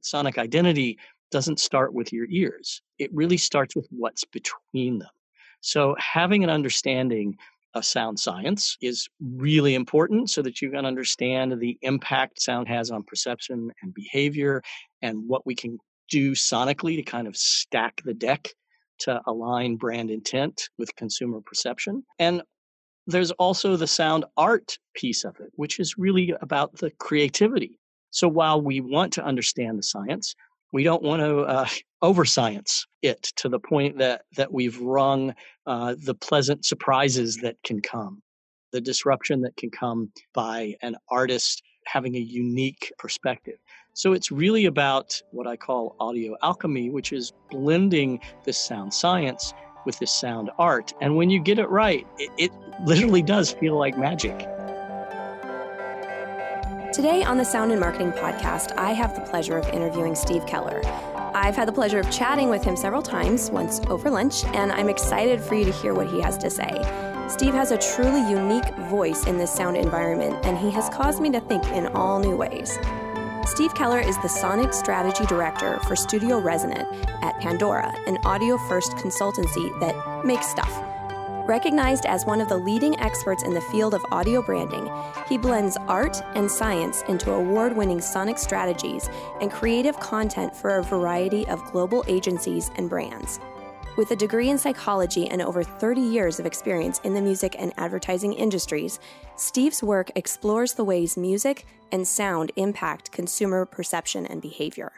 Sonic identity doesn't start with your ears, it really starts with what's between them. So, having an understanding of sound science is really important so that you can understand the impact sound has on perception and behavior and what we can do sonically to kind of stack the deck to align brand intent with consumer perception. And there's also the sound art piece of it, which is really about the creativity. So while we want to understand the science, we don't want to uh, over science it to the point that that we've wrung uh, the pleasant surprises that can come, the disruption that can come by an artist having a unique perspective. So it's really about what I call audio alchemy, which is blending this sound science with this sound art. And when you get it right, it, it literally does feel like magic. Today on the Sound In Marketing Podcast, I have the pleasure of interviewing Steve Keller. I've had the pleasure of chatting with him several times, once over lunch, and I'm excited for you to hear what he has to say. Steve has a truly unique voice in this sound environment, and he has caused me to think in all new ways. Steve Keller is the Sonic Strategy Director for Studio Resonate at Pandora, an audio first consultancy that makes stuff. Recognized as one of the leading experts in the field of audio branding, he blends art and science into award winning sonic strategies and creative content for a variety of global agencies and brands. With a degree in psychology and over 30 years of experience in the music and advertising industries, Steve's work explores the ways music and sound impact consumer perception and behavior.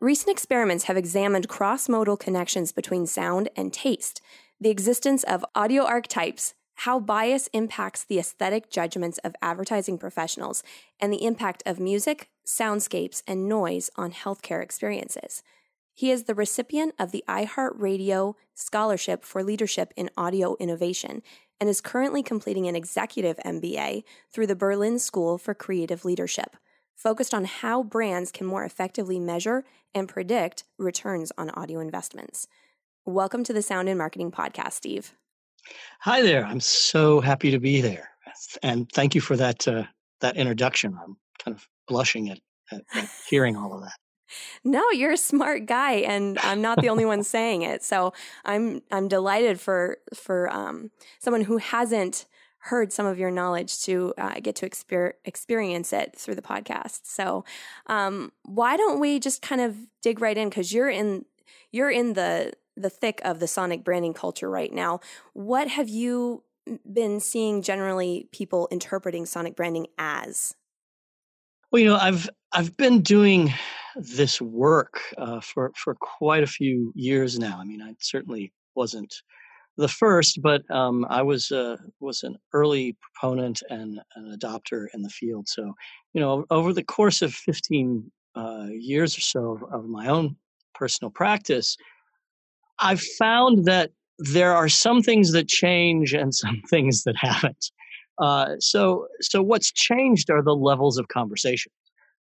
Recent experiments have examined cross modal connections between sound and taste, the existence of audio archetypes, how bias impacts the aesthetic judgments of advertising professionals, and the impact of music, soundscapes, and noise on healthcare experiences. He is the recipient of the iHeartRadio Scholarship for Leadership in Audio Innovation and is currently completing an executive MBA through the Berlin School for Creative Leadership, focused on how brands can more effectively measure and predict returns on audio investments. Welcome to the Sound In Marketing Podcast, Steve. Hi there. I'm so happy to be there, and thank you for that uh, that introduction. I'm kind of blushing at, at, at hearing all of that. No, you're a smart guy, and I'm not the only one saying it. So I'm I'm delighted for for um, someone who hasn't heard some of your knowledge to uh, get to exper- experience it through the podcast. So um, why don't we just kind of dig right in because you're in you're in the the thick of the sonic branding culture right now. What have you been seeing generally people interpreting sonic branding as? Well, you know, I've I've been doing this work uh, for for quite a few years now. I mean, I certainly wasn't the first, but um, I was uh, was an early proponent and an adopter in the field. So, you know, over the course of 15 uh, years or so of, of my own personal practice, I've found that there are some things that change and some things that haven't. Uh, so, so what's changed are the levels of conversation.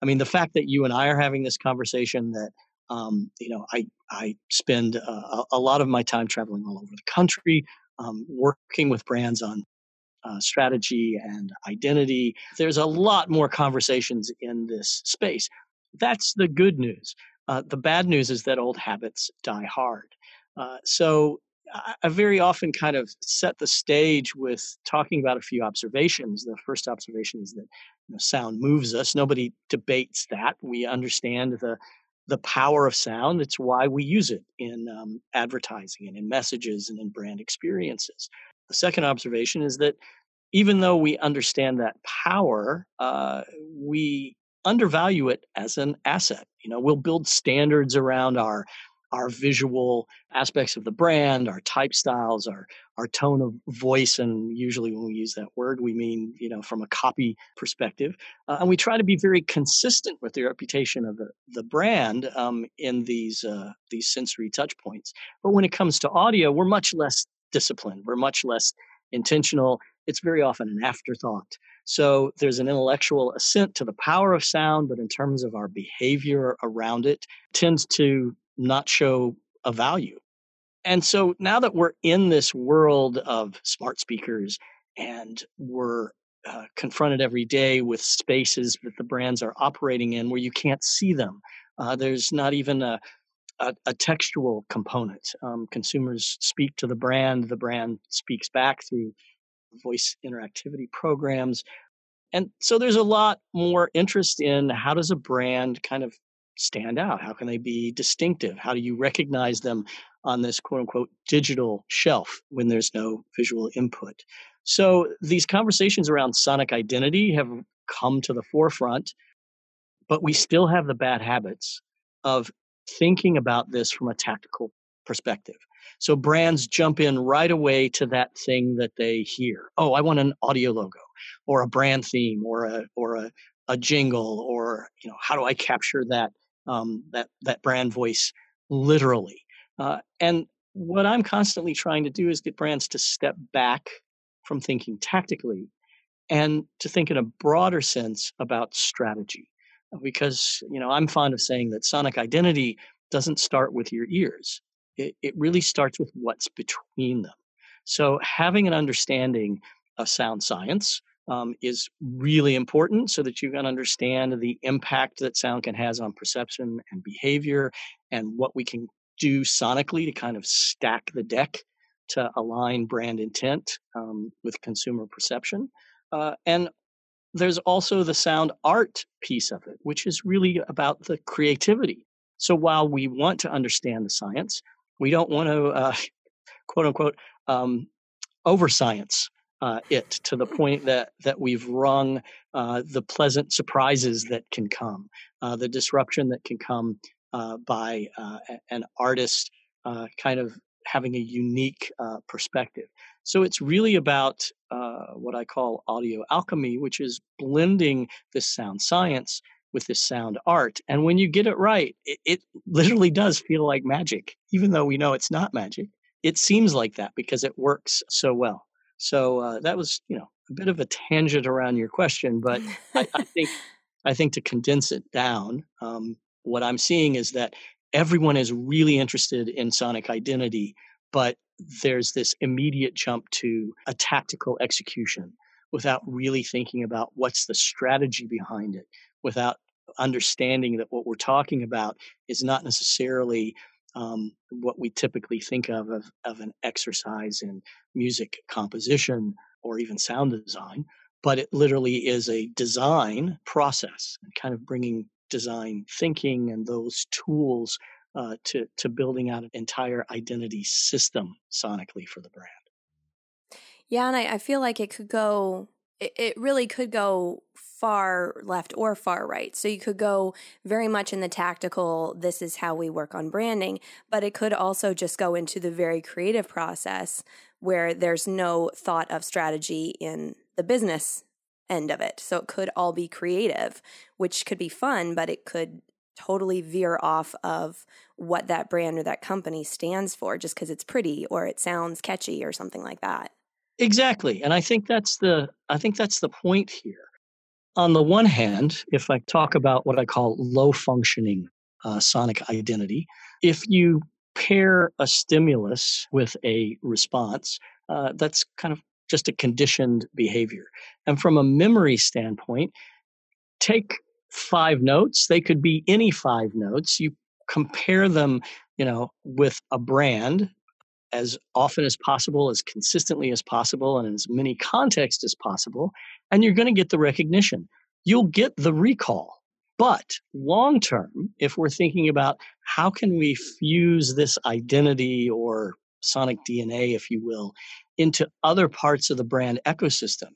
I mean, the fact that you and I are having this conversation, that um, you know, I I spend uh, a lot of my time traveling all over the country, um, working with brands on uh, strategy and identity. There's a lot more conversations in this space. That's the good news. Uh, the bad news is that old habits die hard. Uh, so I very often kind of set the stage with talking about a few observations. The first observation is that you know, sound moves us. Nobody debates that. We understand the the power of sound. It's why we use it in um, advertising and in messages and in brand experiences. The second observation is that even though we understand that power, uh, we undervalue it as an asset. You know, we'll build standards around our our visual aspects of the brand, our type styles, our our tone of voice, and usually when we use that word, we mean you know from a copy perspective, uh, and we try to be very consistent with the reputation of the the brand um, in these uh, these sensory touch points. But when it comes to audio, we're much less disciplined. We're much less intentional. It's very often an afterthought. So there's an intellectual assent to the power of sound, but in terms of our behavior around it, tends to not show a value. And so now that we're in this world of smart speakers and we're uh, confronted every day with spaces that the brands are operating in where you can't see them, Uh, there's not even a, a, a textual component. Um, consumers speak to the brand, the brand speaks back through voice interactivity programs. And so there's a lot more interest in how does a brand kind of stand out? How can they be distinctive? How do you recognize them on this quote unquote digital shelf when there's no visual input? So these conversations around sonic identity have come to the forefront, but we still have the bad habits of thinking about this from a tactical perspective. So brands jump in right away to that thing that they hear. Oh, I want an audio logo or a brand theme or a or a, a jingle or you know how do I capture that um, that that brand voice literally. Uh, and what I'm constantly trying to do is get brands to step back from thinking tactically and to think in a broader sense about strategy. Because you know I'm fond of saying that sonic identity doesn't start with your ears. It, it really starts with what's between them. So having an understanding of sound science, um, is really important so that you can understand the impact that sound can has on perception and behavior and what we can do sonically to kind of stack the deck to align brand intent um, with consumer perception. Uh, and there's also the sound art piece of it, which is really about the creativity. So while we want to understand the science, we don't want to, uh, quote unquote, um, over science uh, it to the point that that we've rung uh, the pleasant surprises that can come, uh, the disruption that can come uh, by uh, an artist uh, kind of having a unique perspective. So it's really about what I call audio alchemy, which is blending this sound science with this sound art. And when you get it right, it, it literally does feel like magic, even though we know it's not magic. It seems like that because it works so well. So uh, that was, you know, a bit of a tangent around your question, but I, I think I think to condense it down, um, what I'm seeing is that everyone is really interested in sonic identity, but there's this immediate jump to a tactical execution without really thinking about what's the strategy behind it, without understanding that what we're talking about is not necessarily um, what we typically think of, of of an exercise in music composition or even sound design, but it literally is a design process and kind of bringing design thinking and those tools uh, to to building out an entire identity system sonically for the brand. Yeah, and I, I feel like it could go. It, really could go far left or far right. So you could go very much in the tactical, this is how we work on branding, but it could also just go into the very creative process where there's no thought of strategy in the business end of it. So it could all be creative, which could be fun, but it could totally veer off of what that brand or that company stands for just because it's pretty or it sounds catchy or something like that. Exactly. And I think that's the I think that's the point here on the one hand, if I talk about what I call low functioning uh, sonic identity, if you pair a stimulus with a response, uh, that's kind of just a conditioned behavior. And from a memory standpoint, take five notes, they could be any five notes. You compare them, you know, with a brand as often as possible, as consistently as possible, and in as many contexts as possible, and you're going to get the recognition. You'll get the recall. But long term, if we're thinking about how can we fuse this identity or sonic DNA, if you will, into other parts of the brand ecosystem,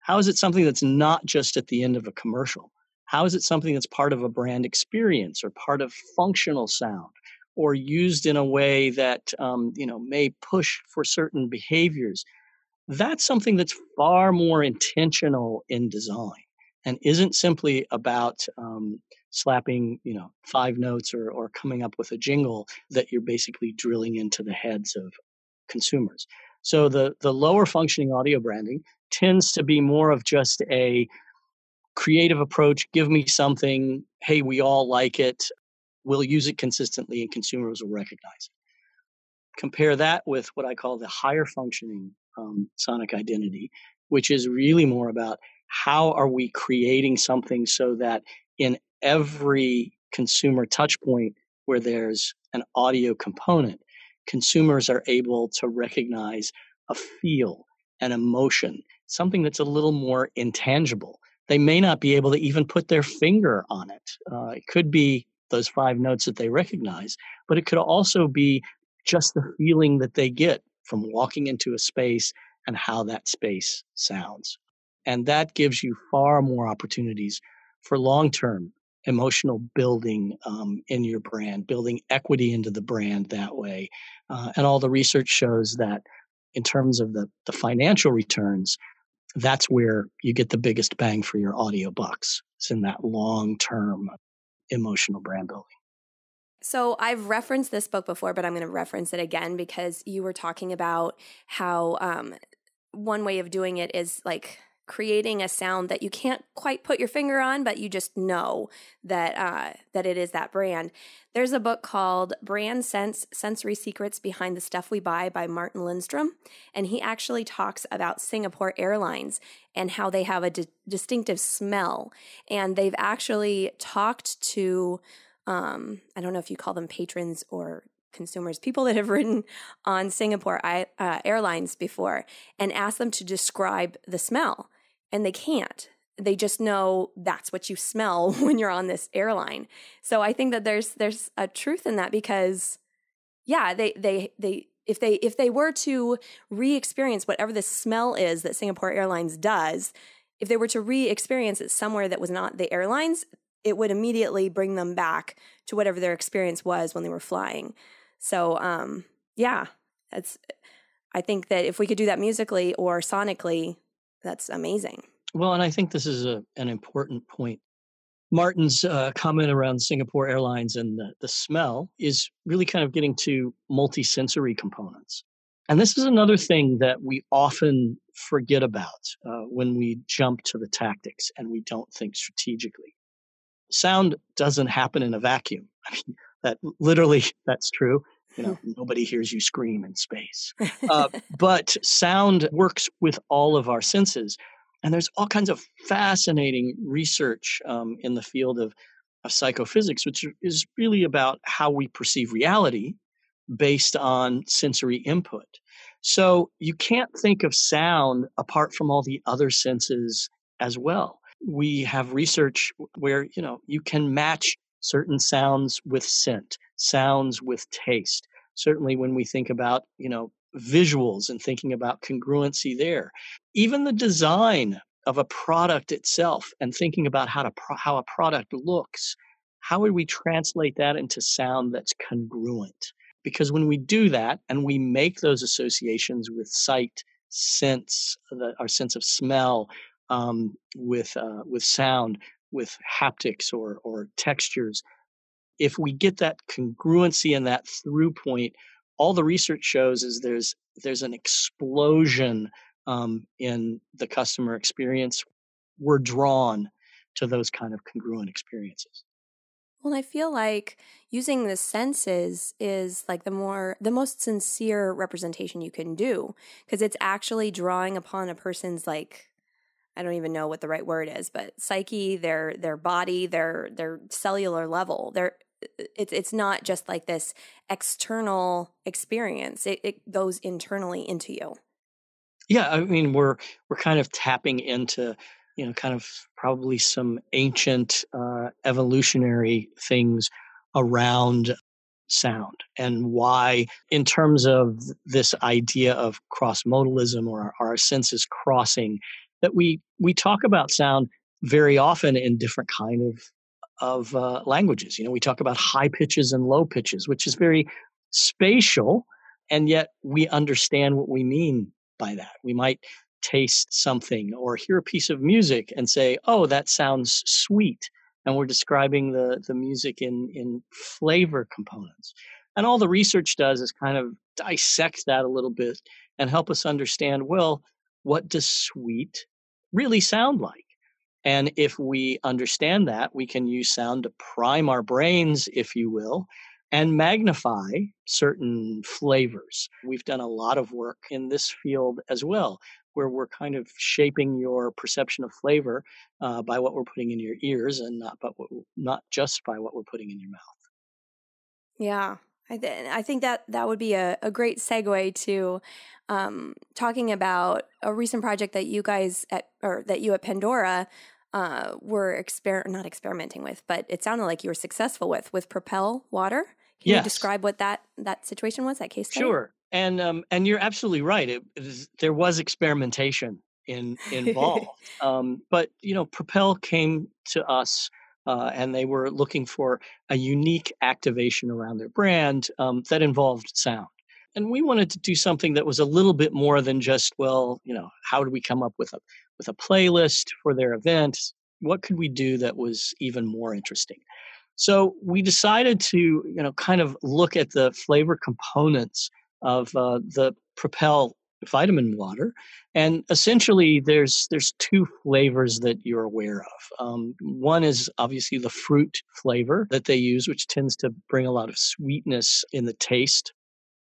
how is it something that's not just at the end of a commercial? How is it something that's part of a brand experience or part of functional sound or used in a way that um, you know may push for certain behaviors? that's something that's far more intentional in design and isn't simply about um, slapping you know five notes or, or coming up with a jingle that you're basically drilling into the heads of consumers so the the lower functioning audio branding tends to be more of just a creative approach give me something hey we all like it we'll use it consistently and consumers will recognize it compare that with what i call the higher functioning um, sonic identity, which is really more about how are we creating something so that in every consumer touch point where there's an audio component, consumers are able to recognize a feel, an emotion, something that's a little more intangible. They may not be able to even put their finger on it. Uh, it could be those five notes that they recognize, but it could also be just the feeling that they get from walking into a space and how that space sounds. And that gives you far more opportunities for long term emotional building um, in your brand, building equity into the brand that way. Uh, and all the research shows that in terms of the, the financial returns, that's where you get the biggest bang for your audio bucks. It's in that long term emotional brand building. So I've referenced this book before, but I'm going to reference it again because you were talking about how um, one way of doing it is like creating a sound that you can't quite put your finger on, but you just know that uh, that it is that brand. There's a book called Brand Sense: Sensory Secrets Behind the Stuff We Buy by Martin Lindstrom, and he actually talks about Singapore Airlines and how they have a di- distinctive smell, and they've actually talked to um, I don't know if you call them patrons or consumers, people that have ridden on Singapore uh, Airlines before, and ask them to describe the smell. And they can't. They just know that's what you smell when you're on this airline. So I think that there's there's a truth in that because yeah, they they they if they if they were to re-experience whatever the smell is that Singapore Airlines does, if they were to re-experience it somewhere that was not the airlines, it would immediately bring them back to whatever their experience was when they were flying. So, um, yeah, that's. I think that if we could do that musically or sonically, that's amazing. Well, and I think this is a, an important point. Martin's uh, comment around Singapore Airlines and the, the smell is really kind of getting to multisensory components. And this is another thing that we often forget about uh, when we jump to the tactics and we don't think strategically sound doesn't happen in a vacuum. I mean, that literally that's true. You know, nobody hears you scream in space. Uh, but sound works with all of our senses. And there's all kinds of fascinating research um, in the field of, of psychophysics, which is really about how we perceive reality based on sensory input. So you can't think of sound apart from all the other senses as well we have research where you know you can match certain sounds with scent sounds with taste. Certainly when we think about you know visuals and thinking about congruency there even the design of a product itself and thinking about how to pro- how a product looks how would we translate that into sound that's congruent? Because when we do that and we make those associations with sight sense the, our sense of smell um, with uh, with sound, with haptics or or textures. If we get that congruency and that through point, all the research shows is there's there's an explosion um, in the customer experience. We're drawn to those kind of congruent experiences. Well, I feel like using the senses is like the more the most sincere representation you can do because it's actually drawing upon a person's like I don't even know what the right word is, but psyche, their their body, their their cellular level. Their it's it's not just like this external experience. It, it goes internally into you. Yeah, I mean we're we're kind of tapping into you know kind of probably some ancient uh, evolutionary things around sound and why in terms of this idea of cross modalism or our, our senses crossing that we we talk about sound very often in different kind of of uh, languages. You know, we talk about high pitches and low pitches, which is very spatial, and yet we understand what we mean by that. We might taste something or hear a piece of music and say, "Oh, that sounds sweet," and we're describing the the music in in flavor components. And all the research does is kind of dissect that a little bit and help us understand. Well, what does sweet really sound like. And if we understand that, we can use sound to prime our brains, if you will, and magnify certain flavors. We've done a lot of work in this field as well, where we're kind of shaping your perception of flavor uh, by what we're putting in your ears and not but not just by what we're putting in your mouth. Yeah, I, th- I think that that would be a, a great segue to um, talking about a recent project that you guys at or that you at Pandora uh, were exper not experimenting with, but it sounded like you were successful with with Propel Water. Can yes. you describe what that that situation was? That case study. Sure, and um, and you're absolutely right. It, it is, there was experimentation in involved, um, but you know, Propel came to us. Uh, and they were looking for a unique activation around their brand um, that involved sound. And we wanted to do something that was a little bit more than just well you know how do we come up with a with a playlist for their event what could we do that was even more interesting? So we decided to you know kind of look at the flavor components of uh, the propel vitamin water and essentially there's there's two flavors that you're aware of um, one is obviously the fruit flavor that they use which tends to bring a lot of sweetness in the taste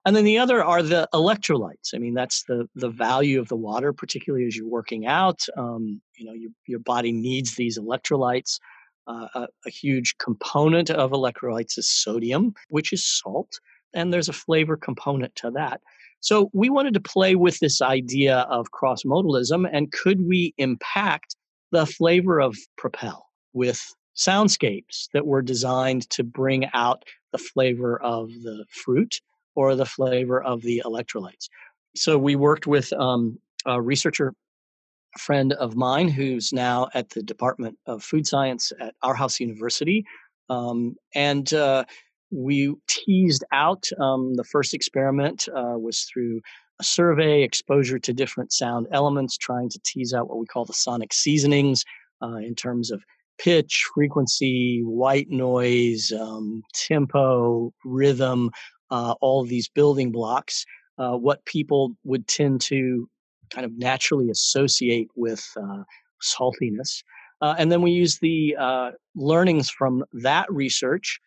and then the other are the electrolytes. I mean, that's the the value of the water, particularly as you're working out. Um, you know, your your body needs these electrolytes. Uh, a, a, huge component of electrolytes is sodium, which is salt, and there's a flavor component to that. So we wanted to play with this idea of cross modalism, and could we impact the flavor of Propel with soundscapes that were designed to bring out the flavor of the fruit or the flavor of the electrolytes. So we worked with um, a researcher friend of mine who's now at the Department of Food Science at Aarhus University. Um, and uh, we teased out um, the first experiment uh, was through a survey, exposure to different sound elements, trying to tease out what we call the sonic seasonings uh, in terms of pitch, frequency, white noise, um, tempo, rhythm, uh, all these building blocks, uh, what people would tend to kind of naturally associate with uh, saltiness. Uh, and then we use the learnings from that research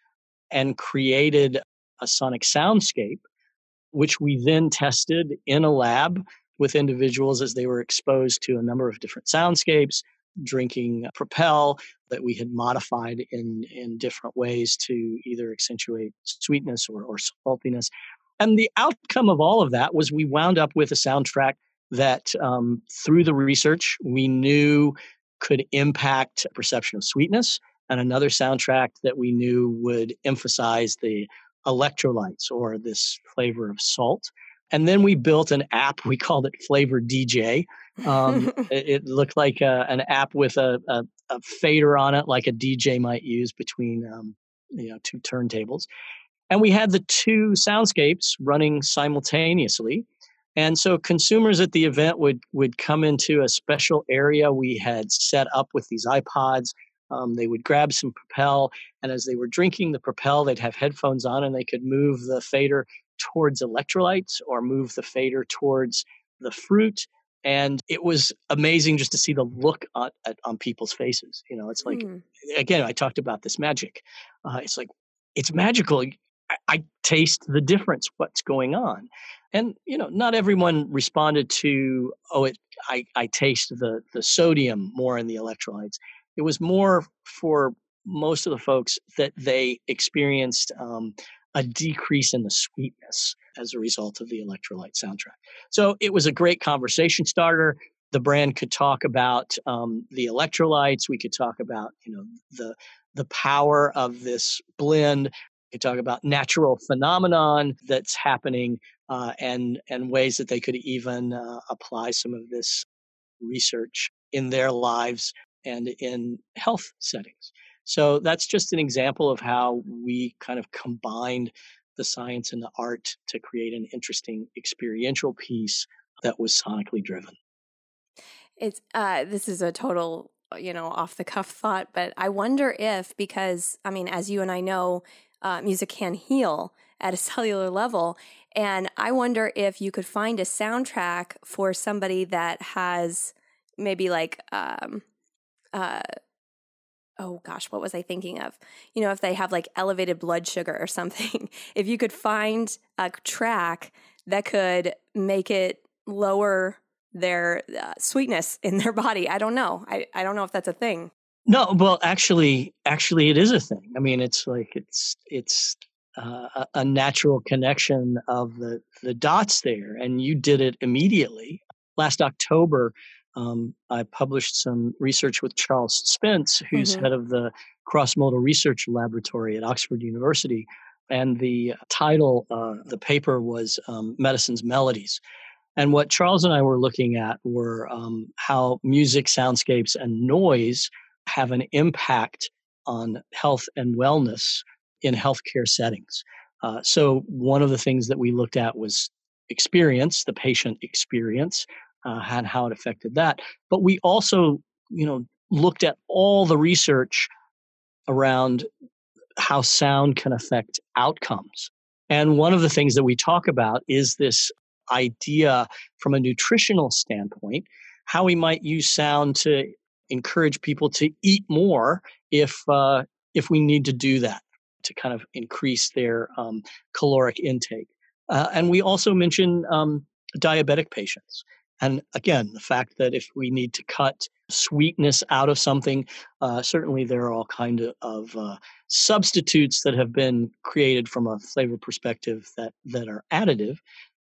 and created a sonic soundscape, which we then tested in a lab with individuals as they were exposed to a number of different soundscapes, drinking Propel that we had modified in, in different ways to either accentuate sweetness or, or saltiness. And the outcome of all of that was we wound up with a soundtrack that, um, through the research, we knew could impact perception of sweetness, and another soundtrack that we knew would emphasize the electrolytes or this flavor of salt. And then we built an app, we called it Flavor DJ, um, it, it, looked like a, an app with a, a, a, fader on it, like a DJ might use between um, you know two turntables. And we had the two soundscapes running simultaneously. And so consumers at the event would would come into a special area we had set up with these iPods. Um, they would grab some Propel, and as they were drinking the Propel, they'd have headphones on, and they could move the fader towards electrolytes or move the fader towards the fruit and it was amazing just to see the look on, on people's faces you know it's like mm. again i talked about this magic uh, it's like it's magical I, I, taste the difference what's going on and you know not everyone responded to oh it i i taste the the sodium more in the electrolytes it was more for most of the folks that they experienced um, a decrease in the sweetness as a result of the electrolyte soundtrack. So it was a great conversation starter. The brand could talk about um, the electrolytes. We could talk about you know the the power of this blend. We could talk about natural phenomenon that's happening uh, and and ways that they could even uh, apply some of this research in their lives and in health settings. So that's just an example of how we kind of combined the science and the art to create an interesting experiential piece that was sonically driven. It's uh, this is a total you know off the cuff thought, but I wonder if because I mean, as you and I know, uh, music can heal at a cellular level, and I wonder if you could find a soundtrack for somebody that has maybe like um, uh, oh gosh, what was I thinking of? You know, if they have like elevated blood sugar or something, if you could find a track that could make it lower their uh, sweetness in their body. I don't know. I, I don't know if that's a thing. No, well, actually, actually, it is a thing. I mean, it's like it's it's uh, a natural connection of the the dots there, and you did it immediately. Last October, um, I published some research with Charles Spence, who's mm-hmm. head of the Cross Modal Research Laboratory at Oxford University, and the title, uh, the paper was um, Medicine's Melodies. And what Charles and I were looking at were um, how music, soundscapes, and noise have an impact on health and wellness in healthcare settings. Uh, so, one of the things that we looked at was experience, the patient experience, uh, and how it affected that. But we also, you know, looked at all the research around how sound can affect outcomes. And one of the things that we talk about is this idea from a nutritional standpoint, how we might use sound to encourage people to eat more if uh, if we need to do that to kind of increase their um, caloric intake. Uh, and we also mention um, diabetic patients. And again, the fact that if we need to cut sweetness out of something, uh, certainly there are all kind of, of uh, substitutes that have been created from a flavor perspective that that are additive.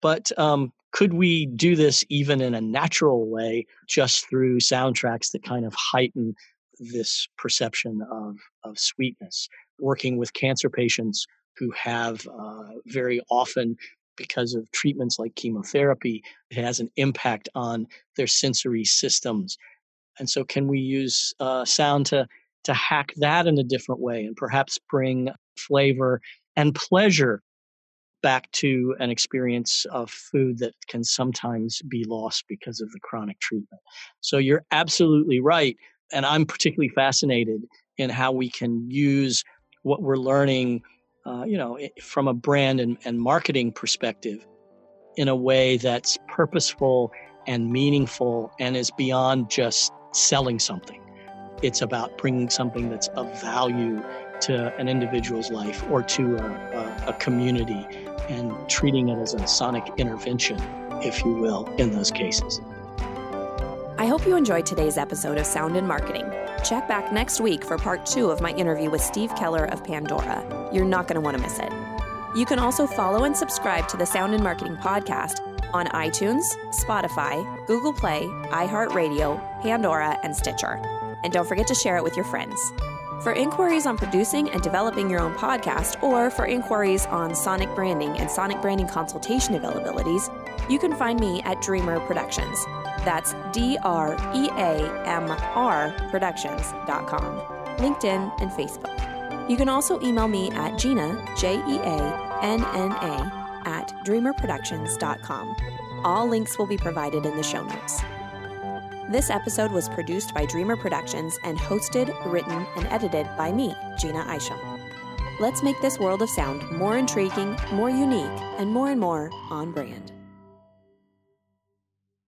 But um, could we do this even in a natural way, just through soundtracks that kind of heighten this perception of, of sweetness? Working with cancer patients who have uh, very often, because of treatments like chemotherapy, it has an impact on their sensory systems. And so, can we use uh, sound to to hack that in a different way and perhaps bring flavor and pleasure back to an experience of food that can sometimes be lost because of the chronic treatment. So you're absolutely right. And I'm particularly fascinated in how we can use what we're learning, uh, you know, from a brand and, and marketing perspective in a way that's purposeful and meaningful and is beyond just selling something. It's about bringing something that's of value to an individual's life or to a, a, a community and treating it as a sonic intervention, if you will, in those cases. I hope you enjoyed today's episode of Sound In Marketing. Check back next week for part two of my interview with Steve Keller of Pandora. You're not going to want to miss it. You can also follow and subscribe to the Sound In Marketing podcast on iTunes, Spotify, Google Play, iHeartRadio, Pandora, and Stitcher. And don't forget to share it with your friends. For inquiries on producing and developing your own podcast, or for inquiries on sonic branding and sonic branding consultation availabilities, you can find me at Dreamr Productions. That's D R E A M R Productions.com, LinkedIn, and Facebook. You can also email me at Jeanna, J E A N N A, at dreamrproductions.com. All links will be provided in the show notes. This episode was produced by Dreamr Productions and hosted, written, and edited by me, Jeanna Isham. Let's make this world of sound more intriguing, more unique, and more and more on brand.